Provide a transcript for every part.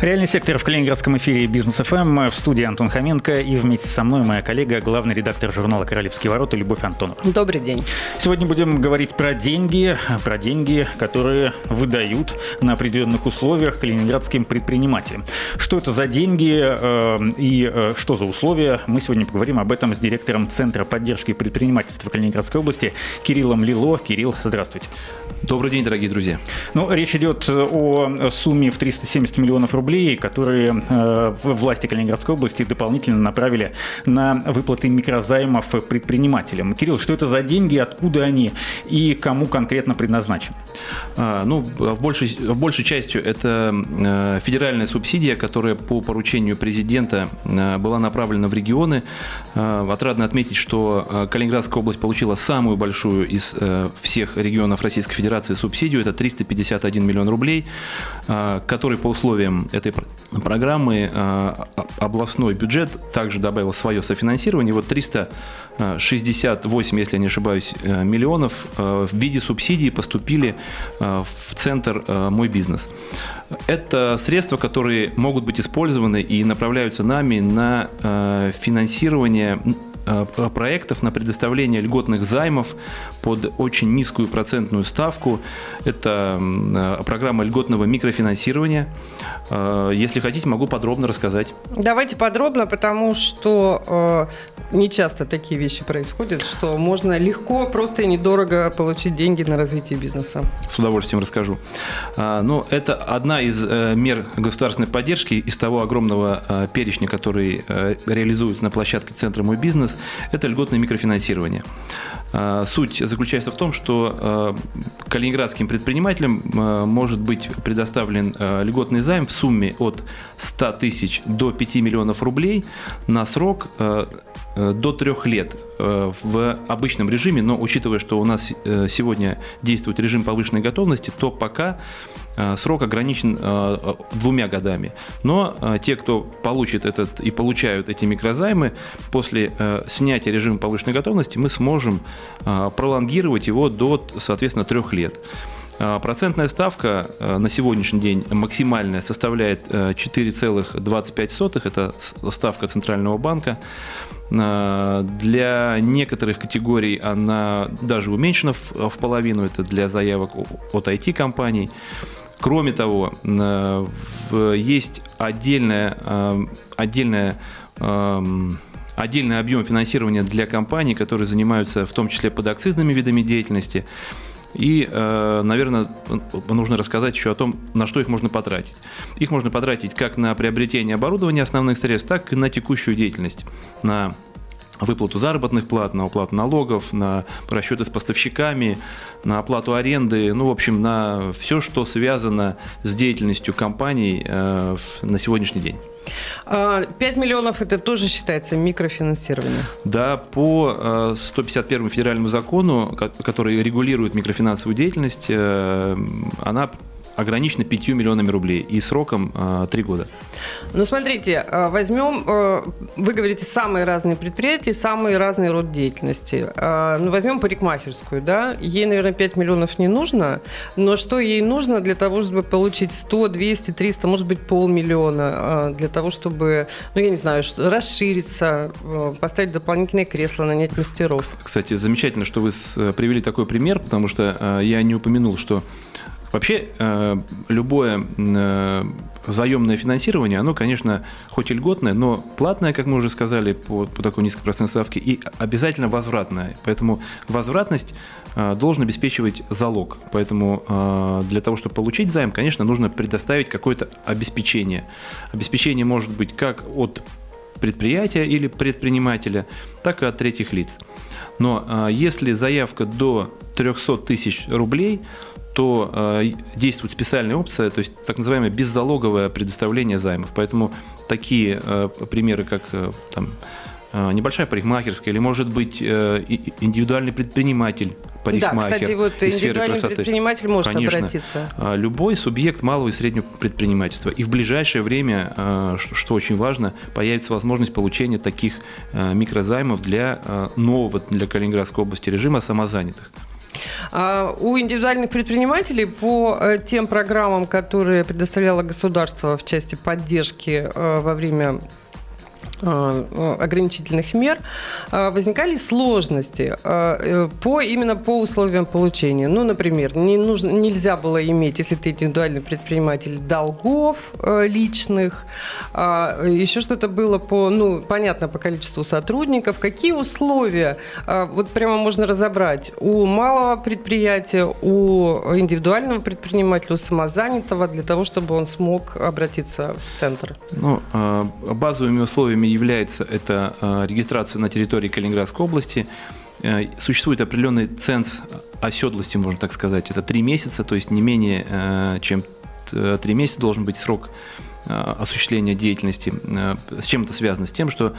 Реальный сектор в Калининградском эфире Бизнес ФМ. В студии Антон Хоменко и вместе со мной моя коллега, главный редактор журнала «Королевские ворота» Любовь Антонова. Добрый день. Сегодня будем говорить про деньги, про деньги, которые выдают на определенных условиях калининградским предпринимателям. Что это за деньги э, и э, что за условия? Мы сегодня поговорим об этом с директором Центра поддержки предпринимательства Калининградской области Кириллом Лило. Кирилл, здравствуйте. Добрый день, дорогие друзья. Ну, речь идет о сумме в 370 миллионов рублей, которые э, власти Калининградской области дополнительно направили на выплаты микрозаймов предпринимателям. Кирилл, что это за деньги, откуда они и кому конкретно предназначены? А, ну, в большей, в большей частью это э, федеральная субсидия, которая по поручению президента э, была направлена в регионы. Э, отрадно отметить, что Калининградская область получила самую большую из всех регионов Российской Федерации Федерации субсидию, это 351 миллион рублей, а, который по условиям этой программы а, областной бюджет также добавил свое софинансирование. Вот 368, если я не ошибаюсь, э, миллионов э, в виде субсидий поступили э, в центр «Мой бизнес». Это средства, которые могут быть использованы и направляются нами на финансирование Э, проектов на предоставление льготных займов под очень низкую процентную ставку. Это э, программа льготного микрофинансирования. Э, если хотите, могу подробно рассказать. Давайте подробно, потому что не часто такие вещи происходят, что можно легко, просто и недорого получить деньги на развитие бизнеса. С удовольствием расскажу. Ну, это одна из мер государственной поддержки из того огромного перечня, который реализуется на площадке Центра «Мой бизнес», это льготное микрофинансирование. А, суть заключается в том, что а, калининградским предпринимателям а, может быть предоставлен льготный займ в сумме от 100 тысяч до 5 миллионов рублей на срок до трех лет в обычном режиме, но учитывая, что у нас э, сегодня действует режим повышенной готовности, то пока Э, срок ограничен э, двумя годами. Но э, те, кто получит этот и получают эти микрозаймы, после снятия режима повышенной готовности мы сможем пролонгировать его до, соответственно, трех лет. Процентная ставка на сегодняшний день максимальная составляет 4,25, это ставка Центрального банка. Для некоторых категорий она даже уменьшена в половину, это для заявок от IT-компаний. Кроме того, э, есть отдельная, э, отдельная эм, отдельный объем финансирования для компаний, которые занимаются в том числе подакцизными видами деятельности. И, э, наверное, нужно рассказать еще о том, на что их можно потратить. Их можно потратить как на приобретение оборудования основных средств, так и на текущую деятельность, на выплату заработных плат, на уплату налогов, на расчеты с поставщиками, на оплату аренды, ну, в общем, на все, что связано с деятельностью компаний э, на сегодняшний день. 5 а, миллионов это тоже считается микрофинансированием? Да, по 151 э, федеральному закону, который регулирует микрофинансовую деятельность, э, она ограничено 5 миллионами рублей и сроком э, 3 года. Ну, смотрите, э, возьмем, э, вы говорите, самые разные предприятия, самый разный род деятельности. Э, ну, возьмем парикмахерскую, да, ей, наверное, 5 миллионов не нужно, но что ей нужно для того, чтобы получить 100, 200, 300, может быть, полмиллиона, для того, чтобы, ну, я не знаю, расшириться, поставить дополнительные кресла, нанять мастеров. Кстати, замечательно, что вы привели такой пример, потому что я не упомянул, что Вообще, э, любое э, заемное финансирование, оно, конечно, хоть и льготное, но платное, как мы уже сказали, по, по такой низкой процентной ставке, и обязательно возвратное. Поэтому возвратность э, должен обеспечивать залог. Поэтому для того, чтобы получить займ, конечно, нужно предоставить какое-то обеспечение. Обеспечение может быть как от предприятия или предпринимателя, так и от третьих лиц. Но если заявка до 300 тысяч рублей, то э, действует специальная опция, то есть так называемое беззалоговое предоставление займов. Поэтому такие э, примеры, как э, там, э, небольшая парикмахерская или, может быть, э, индивидуальный предприниматель, парикмахер. Да, кстати, вот индивидуальный красоты. предприниматель может Конечно. обратиться. А, Любой субъект малого и среднего предпринимательства. И в ближайшее время, э, что очень важно, появится возможность получения таких э, микрозаймов для э, нового для Калининградской области режима самозанятых. А у индивидуальных предпринимателей по э, тем программам, которые предоставляло государство в части поддержки э, во время ограничительных мер э, возникали сложности э, э, по именно по условиям получения. Ну, например, не нужно, нельзя было иметь, если ты индивидуальный предприниматель, долгов э, личных, а, еще что-то было по, ну, понятно, по количеству сотрудников. Какие условия, а, вот прямо можно разобрать, у малого предприятия, у индивидуального предпринимателя, у самозанятого, для того, чтобы он смог обратиться в центр? Ну, э, базовыми условиями является это э, регистрация на территории Калининградской области. Э, Существует определенный ценз оседлости, можно так сказать. Это три месяца, то есть не менее э, чем три месяца должен быть срок осуществления деятельности. С чем это связано? С тем, что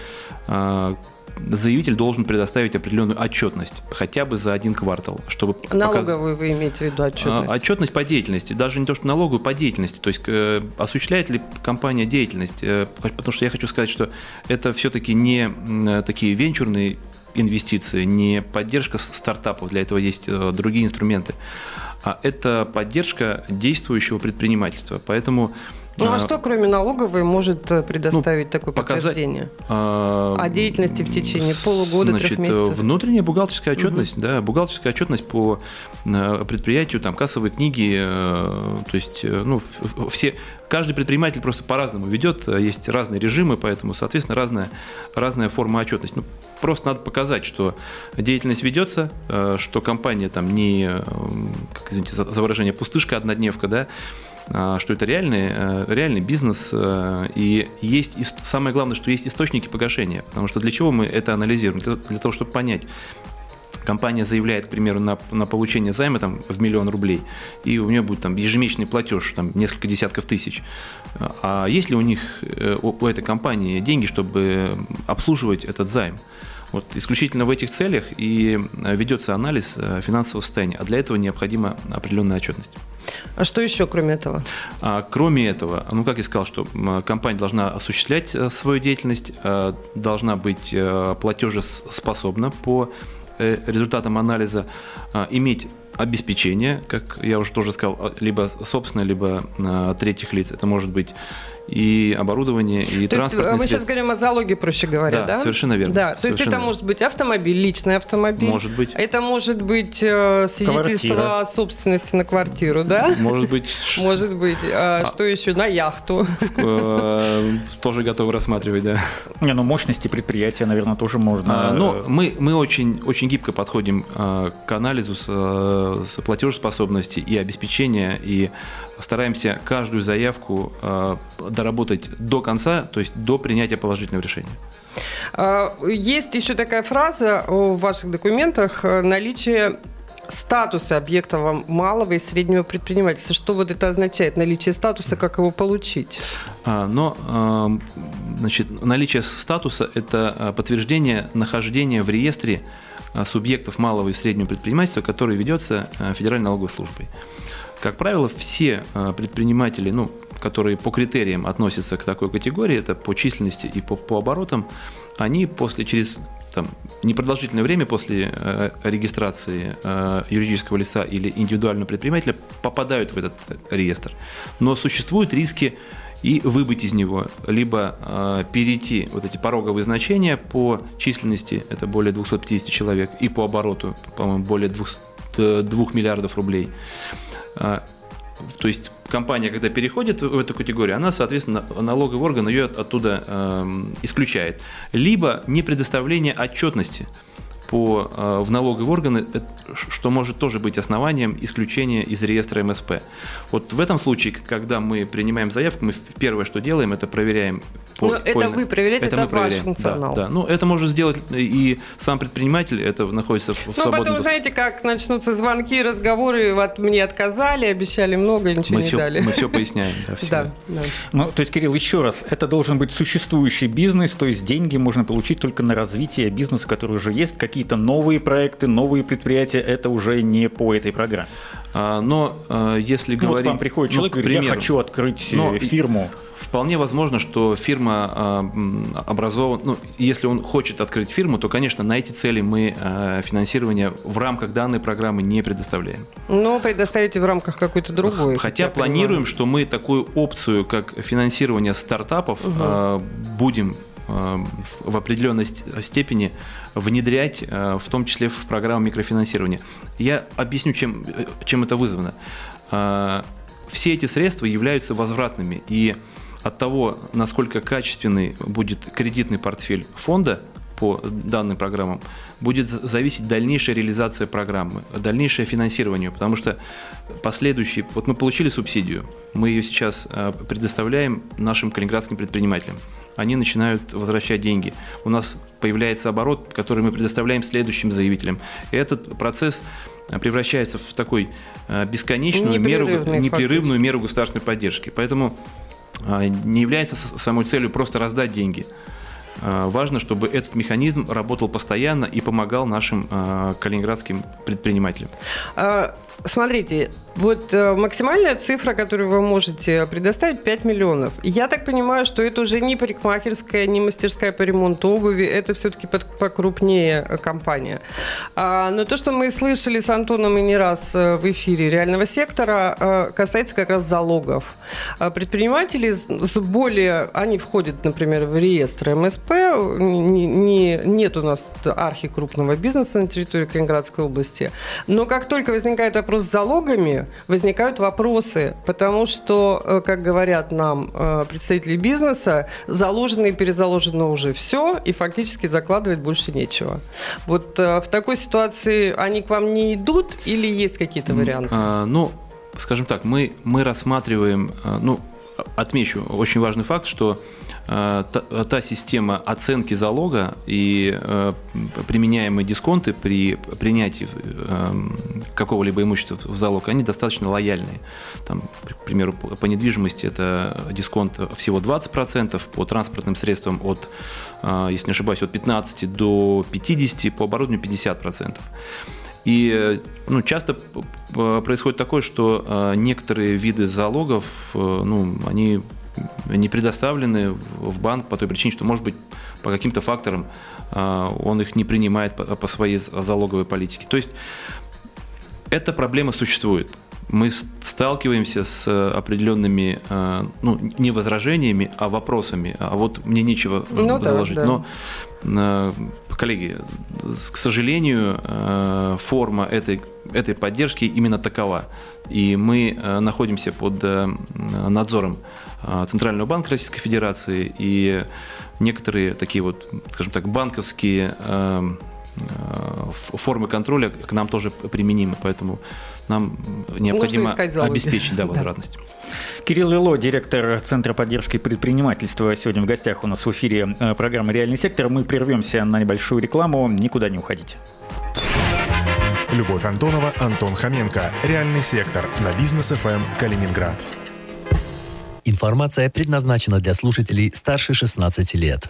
заявитель должен предоставить определенную отчетность, хотя бы за один квартал, чтобы показ- Налоговую вы имеете в виду отчетность? а, Отчетность по деятельности, даже не то, что налоговую, по деятельности. То есть э, осуществляет ли компания деятельность? Э, потому что я хочу сказать, что это все-таки не э, такие венчурные инвестиции, не поддержка стартапов, для этого есть э, другие инструменты, а это поддержка действующего предпринимательства. Поэтому Ну а э, что, кроме налоговой, может э, предоставить такое показать- подтверждение? а, О деятельности в течение полугода, значит, трех месяцев? Внутренняя бухгалтерская отчетность, да, бухгалтерская отчетность по э, предприятию, там кассовые книги, э, то есть, ну, все, каждый предприниматель просто по-разному ведет, есть разные режимы, поэтому, соответственно, разная, разная форма отчетности. Ну, просто надо показать, что деятельность ведется, что компания там не, как извините за, выражение, пустышка, однодневка, да, а, что это реальный, э, реальный бизнес, э, и есть, самое главное, что есть источники погашения, потому что для чего мы это анализируем? Для, для того, чтобы понять, компания заявляет, к примеру, на, на получение займа там, в миллион рублей, и у нее будет там ежемесячный платеж там, несколько десятков тысяч. А есть ли у них, э, у, у этой компании деньги, чтобы обслуживать этот займ? Вот исключительно в этих целях и э, ведется анализ э, финансового состояния, а для этого необходима определенная отчетность. А что еще, кроме этого? А, Кроме этого, ну, как я сказал, что компания должна осуществлять э, свою деятельность, должна быть платежеспособна по результатам анализа, а, иметь обеспечение, как я уже тоже сказал, а, либо собственное, либо а, третьих лиц. Это может быть и оборудование, и То есть транспортные мы сейчас средства. говорим о залоге, проще говоря, Да, да? совершенно верно. Да, то есть это верно. может быть автомобиль, личный автомобиль. Может быть. Это может быть э, свидетельство Квартира. о собственности на квартиру, да? Может быть, Может быть. А что еще? На яхту. э, тоже готовы рассматривать, да. Не, ну мощности предприятия, наверное, тоже можно. А, Ну, э, мы, мы очень, очень гибко подходим а, к анализу с, э, с платежеспособности и обеспечения, и стараемся каждую заявку а, доработать до конца, то есть до принятия положительного решения. А, Есть еще такая фраза в ваших документах э, наличие статуса объекта вам- малого и среднего предпринимательства. Что вот это означает? Наличие статуса, как его получить? А, Но а, значит, наличие статуса – это подтверждение нахождения в реестре субъектов малого и среднего предпринимательства, который ведется а, Федеральной налоговой службой. Как правило, все а, предприниматели, ну, которые по критериям относятся к такой категории, это по численности и по, по оборотам, они после через там, непродолжительное время после э, регистрации э, юридического лица или индивидуального предпринимателя попадают в этот реестр. Но существуют риски и выбыть из него, либо э, перейти вот эти пороговые значения по численности, это более 250 человек, и по обороту, по-моему, более 200, 2 миллиардов рублей. А, То есть компания, когда переходит в эту категорию, она, соответственно, налоговый орган ее от- оттуда эм, исключает. Либо не предоставление отчетности по, э, в налоговые органы, это ш- что может тоже быть основанием исключения из реестра МСП. Вот в этом случае, когда мы принимаем заявку, мы в- первое, что делаем, это проверяем По, Но это вы проверяете, это, мы ваш проверяем. функционал. Да, да. Ну, это может сделать и сам предприниматель, это находится в Ну, свободном потом, доступе. знаете, как начнутся звонки, разговоры, вот мне отказали, обещали много, ничего мы не все, дали. Мы все поясняем, да, всегда. Да, да. Ну, то есть, Кирилл, еще раз, это должен быть существующий бизнес, то есть деньги можно получить только на развитие бизнеса, который уже есть, какие-то новые проекты, новые предприятия, это уже не по этой программе. А, но а, если Ну, вот говорить... к вам приходит ну, человек и говорит, я хочу открыть э, Ну, и- фирму. Вполне возможно, что фирма а, образована, ну, если он хочет открыть фирму, то, конечно, на эти цели мы а, финансирование в рамках данной программы не предоставляем. Но предоставите в рамках какой-то другой. Хотя планируем, понимаю. что мы такую опцию, как финансирование стартапов, а, будем в определенной ст- степени внедрять, а, в том числе в программу микрофинансирования. Я объясню, чем, э, чем это вызвано. А, Все эти средства являются возвратными, и от того, насколько качественный будет кредитный портфель фонда по данным программам, будет за- зависеть дальнейшая реализация программы, дальнейшее финансирование, потому что последующие, вот мы получили субсидию, мы ее сейчас э, предоставляем нашим калининградским предпринимателям. Они начинают возвращать деньги. У нас появляется оборот, который мы предоставляем следующим заявителям. И этот процесс э, превращается в такой э, бесконечную меру, непрерывную фактически. меру государственной поддержки. Поэтому не является самой целью просто раздать деньги. А, Важно, чтобы этот механизм работал постоянно и помогал нашим а, калининградским предпринимателям. Смотрите, вот э, максимальная цифра, которую вы можете предоставить, 5 миллионов. Я так понимаю, что это уже не парикмахерская, не мастерская по ремонту обуви, это все-таки покрупнее э, компания. А, Но то, что мы слышали с Антоном и не раз э, в эфире реального сектора, касается как раз залогов. А Предприниматели с- более, они входят, например, в реестр МСП, не, не- нет у нас архи крупного бизнеса на территории Калининградской области, но как только возникает вопрос с залогами, возникают вопросы, потому что, э, как говорят нам э, представители бизнеса, заложено и перезаложено уже все, и фактически закладывать больше нечего. Вот э, в такой ситуации они к вам не идут или есть какие-то варианты? А, Ну, скажем так, мы, мы рассматриваем, ну, отмечу очень важный факт, что а, та, та система оценки залога и э, применяемые дисконты при принятии э, какого-либо имущества в залог, они достаточно лояльные. Там, к примеру, по недвижимости это дисконт всего 20%, по транспортным средствам от, если не ошибаюсь, от 15 до 50, по оборудованию 50%. И ну, часто происходит такое, что э, некоторые виды залогов, э, ну, они не предоставлены в банк по той причине, что, может быть, по каким-то факторам э, он их не принимает по, своей залоговой политике. То есть эта проблема существует. Мы сталкиваемся с э, определенными, э, ну, не возражениями, а вопросами. А вот мне нечего Ну да, заложить. да. Но, э, коллеги, к сожалению, э, форма этой, этой поддержки именно такова. И мы э, находимся под э, надзором Центрального банка Российской Федерации, и некоторые такие вот, скажем так, банковские формы контроля к нам тоже применимы, поэтому нам необходимо обеспечить да, Да. возвратность. Кирилл Лило, директор Центра поддержки предпринимательства, сегодня в гостях у нас в эфире э, программы «Реальный сектор». Мы прервемся на небольшую рекламу. Никуда не уходите. Любовь Антонова, Антон Хоменко. Реальный сектор на бизнес ФМ Калининград. Информация предназначена для слушателей старше 16 лет.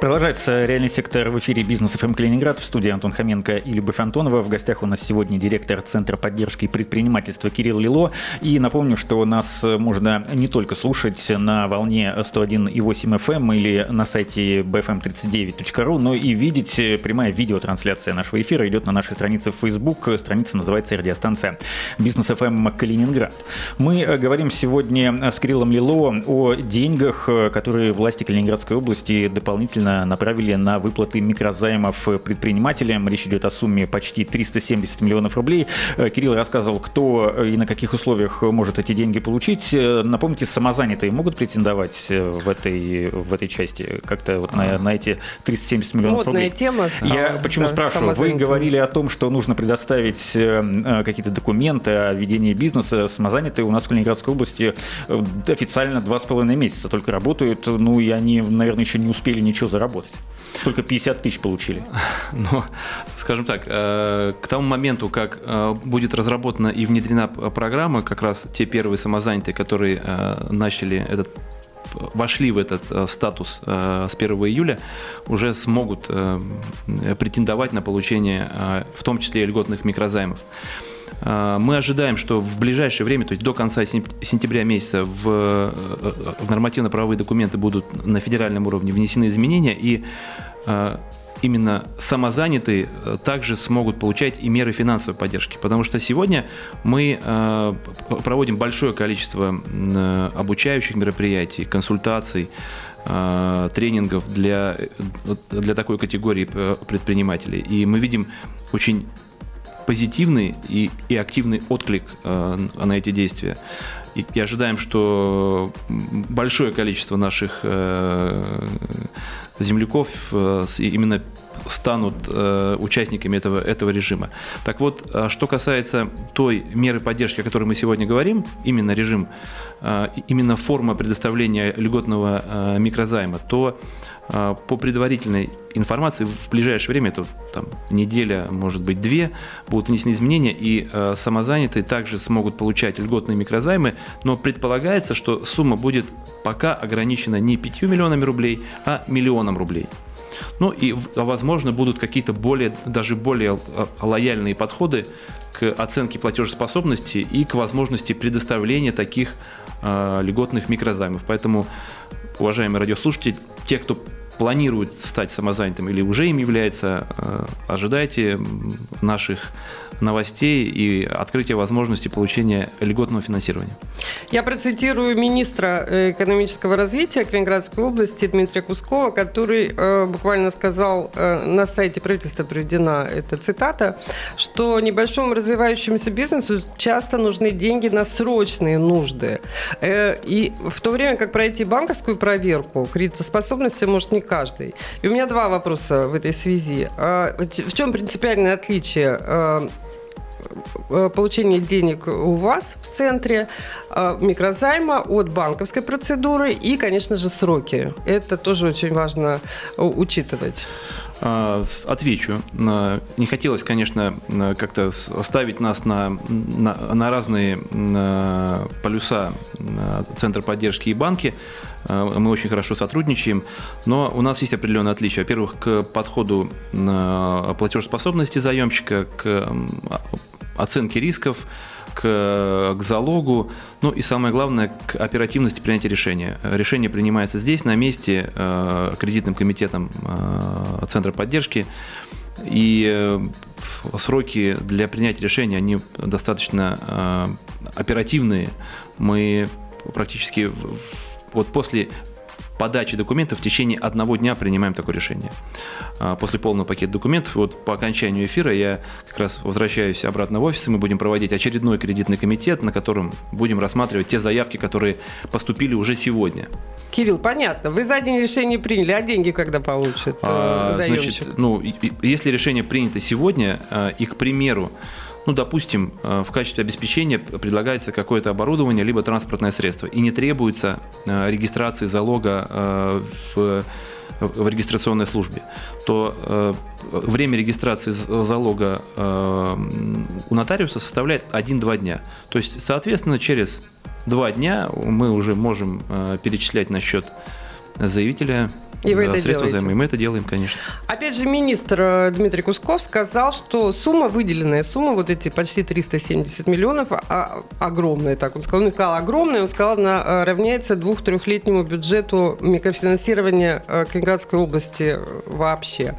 Продолжается реальный сектор в эфире «Бизнес ФМ Калининград» в студии Антон Хоменко и Любовь Антонова. В гостях у нас сегодня директор Центра поддержки предпринимательства Кирилл Лило. И напомню, что нас можно не только слушать на волне 101,8 FM или на сайте bfm39.ru, но и видеть прямая видеотрансляция нашего эфира идет на нашей странице в Facebook. Страница называется радиостанция «Бизнес ФМ Калининград». Мы э, говорим сегодня с Кириллом Лило о деньгах, э, которые власти Калининградской области дополнительно дополнительно направили на выплаты микрозаймов предпринимателям. Речь идет о сумме почти 370 миллионов рублей. Кирилл рассказывал, кто и на каких условиях может эти деньги получить. Напомните, самозанятые могут претендовать в этой, в этой части? Как-то вот на, на эти 370 миллионов Модная рублей? тема. Я Да, почему да, спрашиваю? Вы говорили о том, что нужно предоставить э, э, какие-то документы о ведении бизнеса. Самозанятые у нас в Калининградской области э, официально два с половиной месяца только работают, ну и они, наверное, еще не успели ничего заработать. Только 50 тысяч получили. Но, скажем так, э, к тому моменту, как э, будет разработана и внедрена программа, как раз те первые самозанятые, которые э, начали этот вошли в этот статус с 1 июля, уже смогут претендовать на получение, в том числе и льготных микрозаймов. Э, Мы ожидаем, что в ближайшее время, то есть до конца сентя- сентября месяца, в, э, в нормативно-правовые документы будут на федеральном уровне внесены изменения, и э, именно самозанятые э, также смогут получать и меры финансовой поддержки. Потому что сегодня мы п- проводим большое количество э, обучающих мероприятий, консультаций, тренингов для, для такой категории предпринимателей. И мы видим очень позитивный и, и активный отклик э, на эти действия. И, и ожидаем, что большое количество наших э, земляков э, именно станут э, участниками этого, этого режима. Так вот, а что касается той меры поддержки, о которой мы сегодня говорим, именно режим, э, именно форма предоставления льготного э, микрозайма, то э, по предварительной информации в ближайшее время, это там неделя, может быть, две, будут внесены изменения, и э, самозанятые также смогут получать льготные микрозаймы, но предполагается, что сумма будет пока ограничена не 5 миллионами рублей, а миллионом рублей. Ну и, в- возможно, будут какие-то более, даже более лояльные подходы к оценке платежеспособности и к возможности предоставления таких э, льготных микрозаймов. Поэтому, уважаемые радиослушатели, те, кто планирует стать самозанятым или уже им является, э, ожидайте наших новостей и открытия возможности получения льготного финансирования. Я процитирую министра э, экономического развития Калининградской области Дмитрия Кускова, который э, буквально сказал, на сайте правительства приведена эта цитата, что небольшому развивающемуся бизнесу часто нужны деньги на срочные нужды. И в то время как пройти банковскую проверку кредитоспособности может не каждый. И у меня два вопроса в этой связи. А, В чем принципиальное отличие э, э, получения денег у вас в центре, э, микрозайма от банковской процедуры и, конечно же, сроки. Это тоже очень важно э, учитывать. А, Отвечу. Не хотелось, конечно, как-то с- ставить нас на, на, на разные полюса на Центр поддержки и банки. А, Мы очень хорошо сотрудничаем, но у нас есть определенные отличия. Во-первых, к подходу на платежеспособности заемщика, к а- оценке рисков, к, к залогу, ну и самое главное, к оперативности принятия решения. Решение принимается здесь, на месте, э, кредитным комитетом э, Центра поддержки, и э, сроки для принятия решения, они достаточно оперативные. Мы практически вот после подачи документов в течение одного дня принимаем такое решение. А, После полного пакета документов, вот по окончанию эфира я как раз возвращаюсь обратно в офис, и мы будем проводить очередной кредитный комитет, на котором будем рассматривать те заявки, которые поступили уже сегодня. Кирилл, понятно. Вы за день решение приняли, а деньги когда получит э, А, заемщик? Значит, ну, если решение принято сегодня, а, и, к примеру, ну, допустим, а, в качестве обеспечения предлагается какое-то оборудование, либо транспортное средство, и не требуется а, регистрации залога а, в в регистрационной службе, то э, время регистрации залога э, у нотариуса составляет 1-2 дня. То есть, соответственно, через 2 дня мы уже можем э, перечислять на счет заявителя И вы это средства делаете? займа. И мы это делаем, конечно. Опять же, министр э, Дмитрий Кусков сказал, что сумма, выделенная сумма, вот эти почти 370 миллионов, а, огромная, так он сказал. Он не сказал огромная, он сказал, она э, равняется двух-трехлетнему бюджету микрофинансирования э, Калининградской области вообще.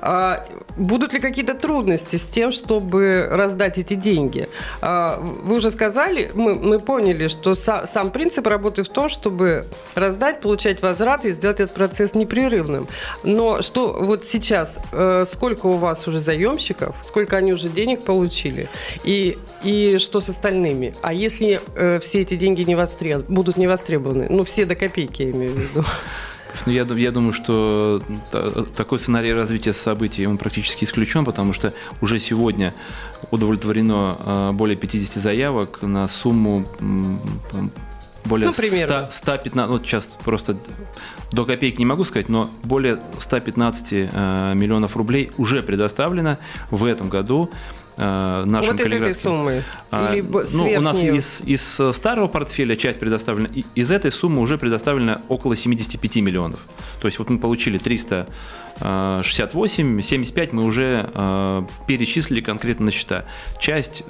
А, Будут ли какие-то трудности с тем, чтобы раздать эти деньги? А, Вы уже сказали, мы, мы поняли, что са- сам принцип работы в том, чтобы раздать, получать возврат и сделать этот процесс непрерывным. Но что вот сейчас, э, сколько у вас уже заемщиков, сколько они уже денег получили, и, и что с остальными? А если э, все эти деньги не востреб... будут не востребованы? Ну, все до копейки, я имею в виду. Ну, я, я думаю, что такой сценарий развития событий он практически исключен, потому что уже сегодня удовлетворено э, более 50 заявок на сумму более ну, 100, 115, вот сейчас просто до копейки не могу сказать, но более 115 э, миллионов рублей уже предоставлено в этом году нашим Вот из этой суммы? А, Или ну, у нас из, из старого портфеля часть предоставлена, из этой суммы уже предоставлено около 75 миллионов. То есть вот мы получили 300 68, 75 мы уже э, перечислили конкретно на счета. Часть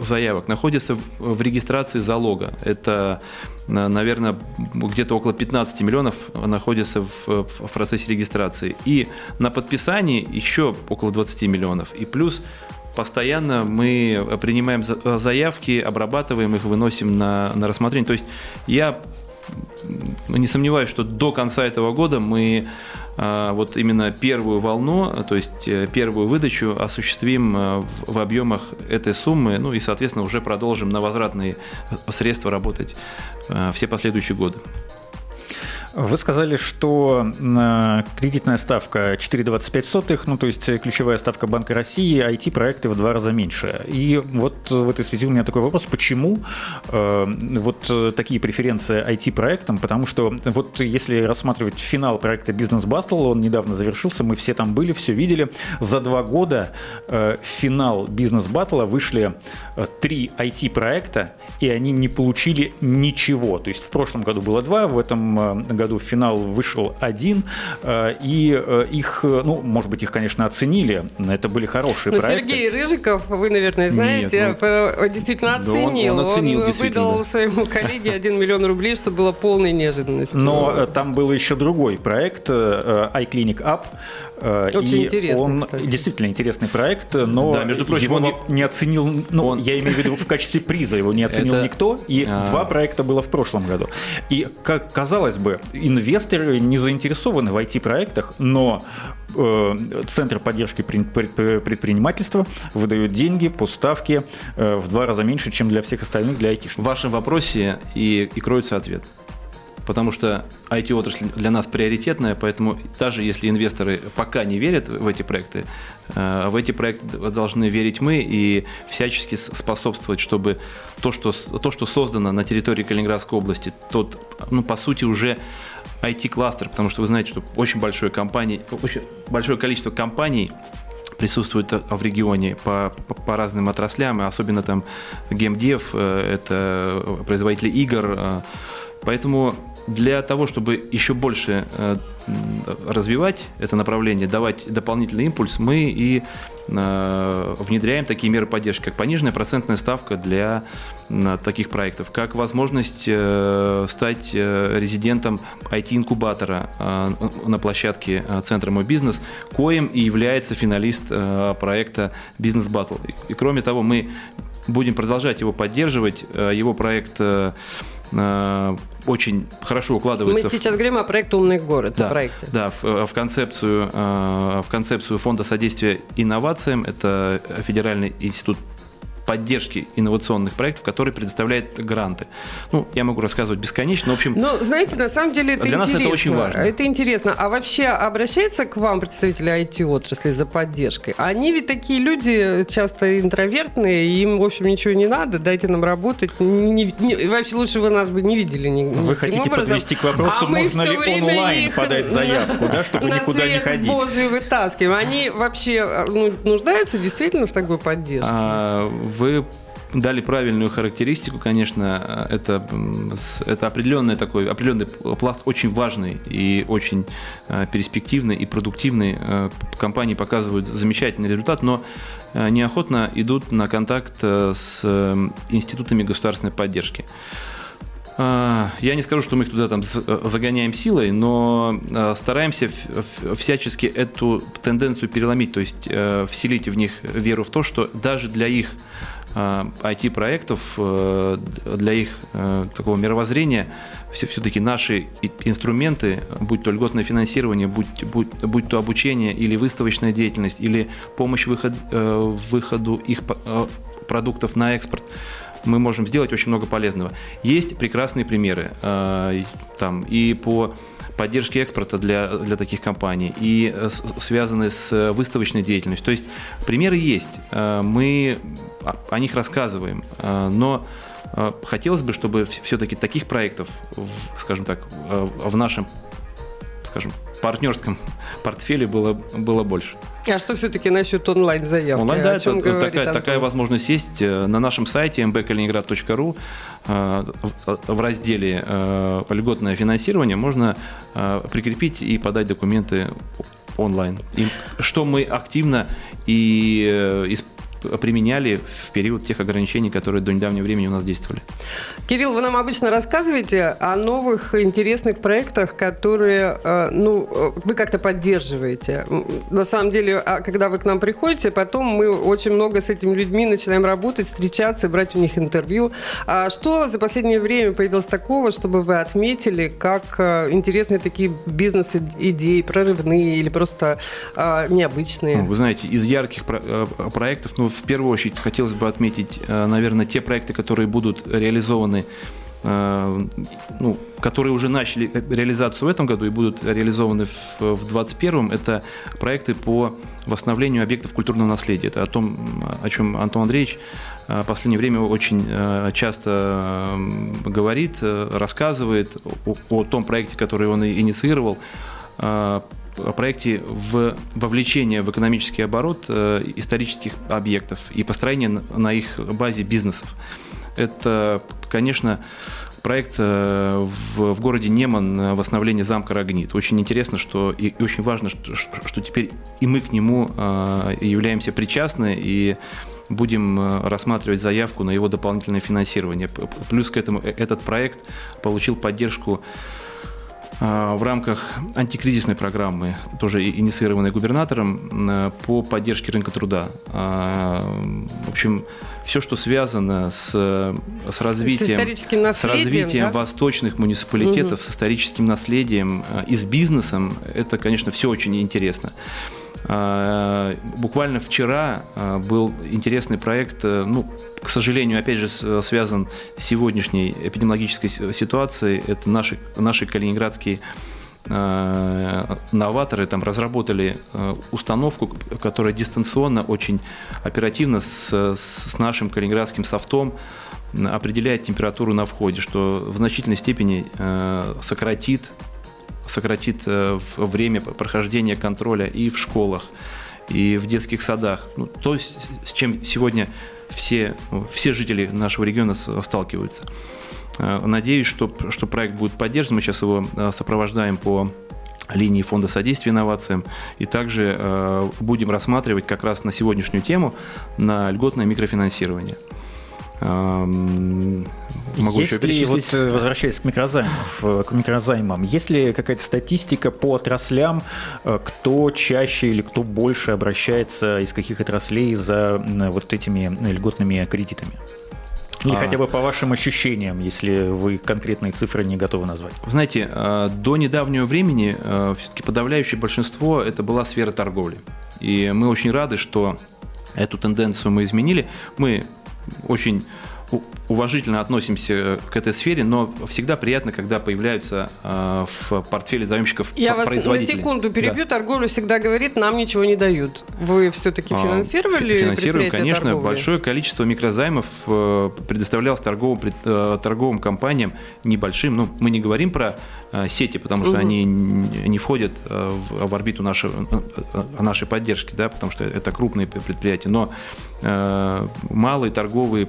заявок находится в регистрации залога. Это, наверное, где-то около 15 миллионов находится в, в процессе регистрации. И на подписании еще около 20 миллионов. И плюс постоянно мы принимаем заявки, обрабатываем их, выносим на, на рассмотрение. То есть я не сомневаюсь, что до конца этого года мы а, вот именно первую волну, то есть э, первую выдачу осуществим э, в объемах этой суммы, ну и, соответственно, уже продолжим на возвратные средства работать э, все последующие годы. Вы сказали, что кредитная ставка 4,25, ну то есть ключевая ставка Банка России, IT-проекты в два раза меньше. И вот в этой связи у меня такой вопрос, почему э, вот такие преференции IT-проектам? Потому что вот если рассматривать финал проекта Business Battle, он недавно завершился, мы все там были, все видели. За два года э, финал Business Battle вышли э, три IT-проекта, и они не получили ничего. То есть в прошлом году было два, в этом году году в финал вышел один, э, и э, их, ну, может быть, их, конечно, оценили, это были хорошие ну, проекты. Сергей Рыжиков, вы, наверное, знаете, Нет, ну, действительно оценил. он, он, оценил, он выдал своему коллеге 1 миллион рублей, что было полной неожиданностью. Но э, там был еще другой проект, iClinic App, очень и интересный, он кстати. действительно интересный проект, но да, между прочим, его он... не, не оценил, ну, он... я имею в виду в качестве приза его не оценил Это... никто, и а... два проекта было в прошлом году. И, как казалось бы, инвесторы не заинтересованы в IT-проектах, но э, Центр поддержки предпринимательства выдает деньги по ставке э, в два раза меньше, чем для всех остальных, для IT. В вашем вопросе и, и кроется ответ потому что IT-отрасль для нас приоритетная, поэтому даже если инвесторы пока не верят в эти проекты, э, в эти проекты должны верить мы и всячески способствовать, чтобы то, что, то, что создано на территории Калининградской области, тот, ну, по сути, уже IT-кластер, потому что вы знаете, что очень большое, компании, очень большое количество компаний присутствует в регионе по, по, по разным отраслям, и особенно там геймдев, э, это производители игр. Э, поэтому для того, чтобы еще больше э, развивать это направление, давать дополнительный импульс, мы и э, внедряем такие меры поддержки, как пониженная процентная ставка для таких проектов, как возможность э, стать резидентом IT-инкубатора на площадке Центра «Мой бизнес», коим и является финалист проекта «Бизнес Battle». И кроме того, мы будем продолжать его поддерживать. Его проект очень хорошо укладывается. Мы сейчас в... говорим о проекте «Умный город». Да, проекте. да в, в, концепцию, э, в концепцию Фонда содействия инновациям. Это Федеральный институт поддержки инновационных проектов, который предоставляет гранты. Ну, я могу рассказывать бесконечно, но, в общем... Ну, знаете, на самом деле это для интересно. нас это очень важно. Это интересно. А вообще обращается к вам представители IT-отрасли за поддержкой? Они ведь такие люди часто интровертные, им, в общем, ничего не надо, дайте нам работать. Не, не, вообще лучше вы нас бы не видели ни, Вы хотите образом. подвести к вопросу, а можно ли онлайн подать заявку, да, чтобы никуда не ходить? Божий вытаскиваем. Они вообще ну, нуждаются действительно в такой поддержке? А, вы дали правильную характеристику, конечно, это, это определенный такой, определенный пласт очень важный и очень э, перспективный и продуктивный. Э, компании показывают замечательный результат, но э, неохотно идут на контакт с институтами государственной поддержки. Я не скажу, что мы их туда там загоняем силой, но стараемся всячески эту тенденцию переломить, то есть вселить в них веру в то, что даже для их IT-проектов, для их такого мировоззрения все-таки наши инструменты, будь то льготное финансирование, будь, будь, будь то обучение или выставочная деятельность, или помощь выход, выходу их продуктов на экспорт, мы можем сделать очень много полезного. Есть прекрасные примеры там, и по поддержки экспорта для, для таких компаний и э, связаны с выставочной деятельностью. То есть примеры есть, э, мы о них рассказываем, э, но хотелось бы, чтобы все-таки таких проектов, скажем так, в нашем, скажем, партнерском портфеле было, было больше. А что все-таки насчет онлайн-заявки? Онлайн, да, это, такая, такая возможность есть. Э, на нашем сайте mbkaliningrad.ru э, в разделе э, «Льготное финансирование» можно прикрепить и подать документы онлайн. И что мы активно и применяли в период тех ограничений, которые до недавнего времени у нас действовали. Кирилл, вы нам обычно рассказываете о новых интересных проектах, которые э, ну, э, вы как-то поддерживаете. На самом деле, а когда вы к нам приходите, потом мы очень много с этими людьми начинаем работать, встречаться, брать у них интервью. А что за последнее время появилось такого, чтобы вы отметили, как э, интересные такие бизнес-идеи, прорывные или просто необычные? Ну, вы знаете, из ярких проектов, ну, в первую очередь хотелось бы отметить, э, наверное, те проекты, которые будут реализованы э, ну, которые уже начали реализацию в этом году и будут реализованы в 2021, это проекты по восстановлению объектов культурного наследия. Это о том, о чем Антон Андреевич э, в последнее время очень часто говорит, рассказывает о, том проекте, который он инициировал, проекте в вовлечения в экономический оборот э, исторических объектов и построение на их базе бизнесов. Это, конечно, проект э, в, в городе Неман восстановление замка Рогнит. Очень интересно, что и, и очень важно, что, что теперь и мы к нему э, являемся причастны и будем рассматривать заявку на его дополнительное финансирование. Плюс к этому этот проект получил поддержку в рамках антикризисной программы, тоже инициированной губернатором, по поддержке рынка труда. А, в общем, все, что связано с, с развитием, с, с развитием да? восточных муниципалитетов, угу. с историческим наследием а, и с бизнесом, это, конечно, все очень интересно. Буквально вчера был интересный проект, э, ну, к сожалению, опять же, связан с сегодняшней эпидемиологической ситуацией. Это наши, наши калининградские э, новаторы там разработали э, установку, которая дистанционно, очень оперативно с, с нашим калининградским софтом определяет температуру на входе, что в значительной степени э, сократит, сократит время прохождения контроля и в школах, и в детских садах. Ну, то, с чем сегодня все, все жители нашего региона сталкиваются. Э, надеюсь, что, что проект будет поддержан. Мы сейчас его э, сопровождаем по линии Фонда содействия инновациям. И также э, будем рассматривать как раз на сегодняшнюю тему на льготное микрофинансирование. Могу есть еще ли, вот, э, возвращаясь к микрозаймам, к микрозаймам, есть ли какая-то статистика по отраслям, э, кто чаще или кто больше обращается из каких отраслей за вот этими льготными кредитами? Или а... хотя бы по вашим ощущениям, если вы конкретные цифры не готовы назвать. Вы знаете, э, до недавнего времени все-таки подавляющее большинство это была сфера торговли. И мы очень рады, что эту тенденцию мы изменили. Мы очень уважительно относимся к этой сфере, но всегда приятно, когда появляются э, в портфеле заемщиков Я вас на секунду перебью. Да. Торговля всегда говорит, нам ничего не дают. Вы все-таки а, финансировали а, Финансируем, конечно. Торговли? Большое количество микрозаймов э, предоставлялось торговым, э, торговым компаниям небольшим. Ну, мы не говорим про сети, потому что угу. они не входят в, в орбиту нашей, нашей поддержки, да, потому что это крупные предприятия. Но малые торговые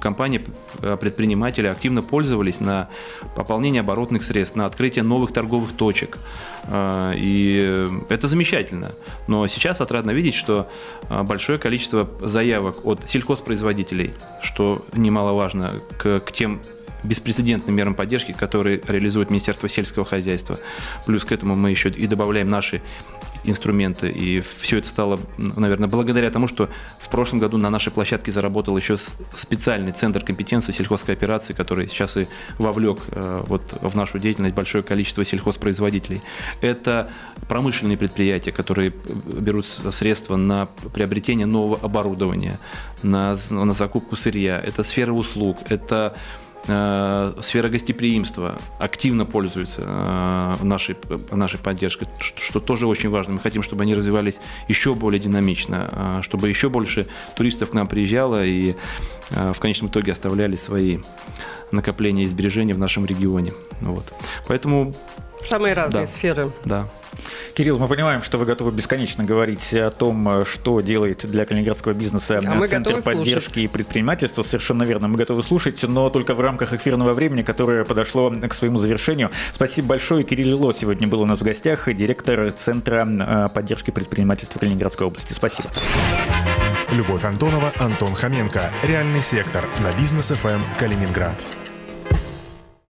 компании, э, предприниматели активно пользовались на пополнение оборотных средств, на открытие новых торговых точек. Э, и это замечательно. Но сейчас отрадно видеть, что э, большое количество заявок от сельхозпроизводителей, что немаловажно, к, к тем беспрецедентным мерам поддержки, которые реализует Министерство сельского хозяйства. Плюс к этому мы еще и добавляем наши инструменты. И все это стало, наверное, благодаря тому, что в прошлом году на нашей площадке заработал еще специальный центр компетенции сельхозкооперации, который сейчас и вовлек э, вот в нашу деятельность большое количество сельхозпроизводителей. Это промышленные предприятия, которые берут средства на приобретение нового оборудования, на, на закупку сырья. Это сфера услуг, это Э, сфера гостеприимства активно пользуется э, нашей, нашей поддержкой, что, что тоже очень важно. Мы хотим, чтобы они развивались еще более динамично, э, чтобы еще больше туристов к нам приезжало и в конечном итоге оставляли свои накопления и сбережения в нашем регионе. Вот. Поэтому... Самые разные да, сферы. Да. Кирилл, мы понимаем, что вы готовы бесконечно говорить о том, что делает для калининградского бизнеса а Центр поддержки слушать. и предпринимательства. Совершенно верно, мы готовы слушать, но только в рамках эфирного времени, которое подошло к своему завершению. Спасибо большое. Кирилл Ло сегодня был у нас в гостях, директор Центра э, поддержки предпринимательства Калининградской области. Спасибо. Любовь Антонова, Антон Хоменко. Реальный сектор на бизнес ФМ Калининград.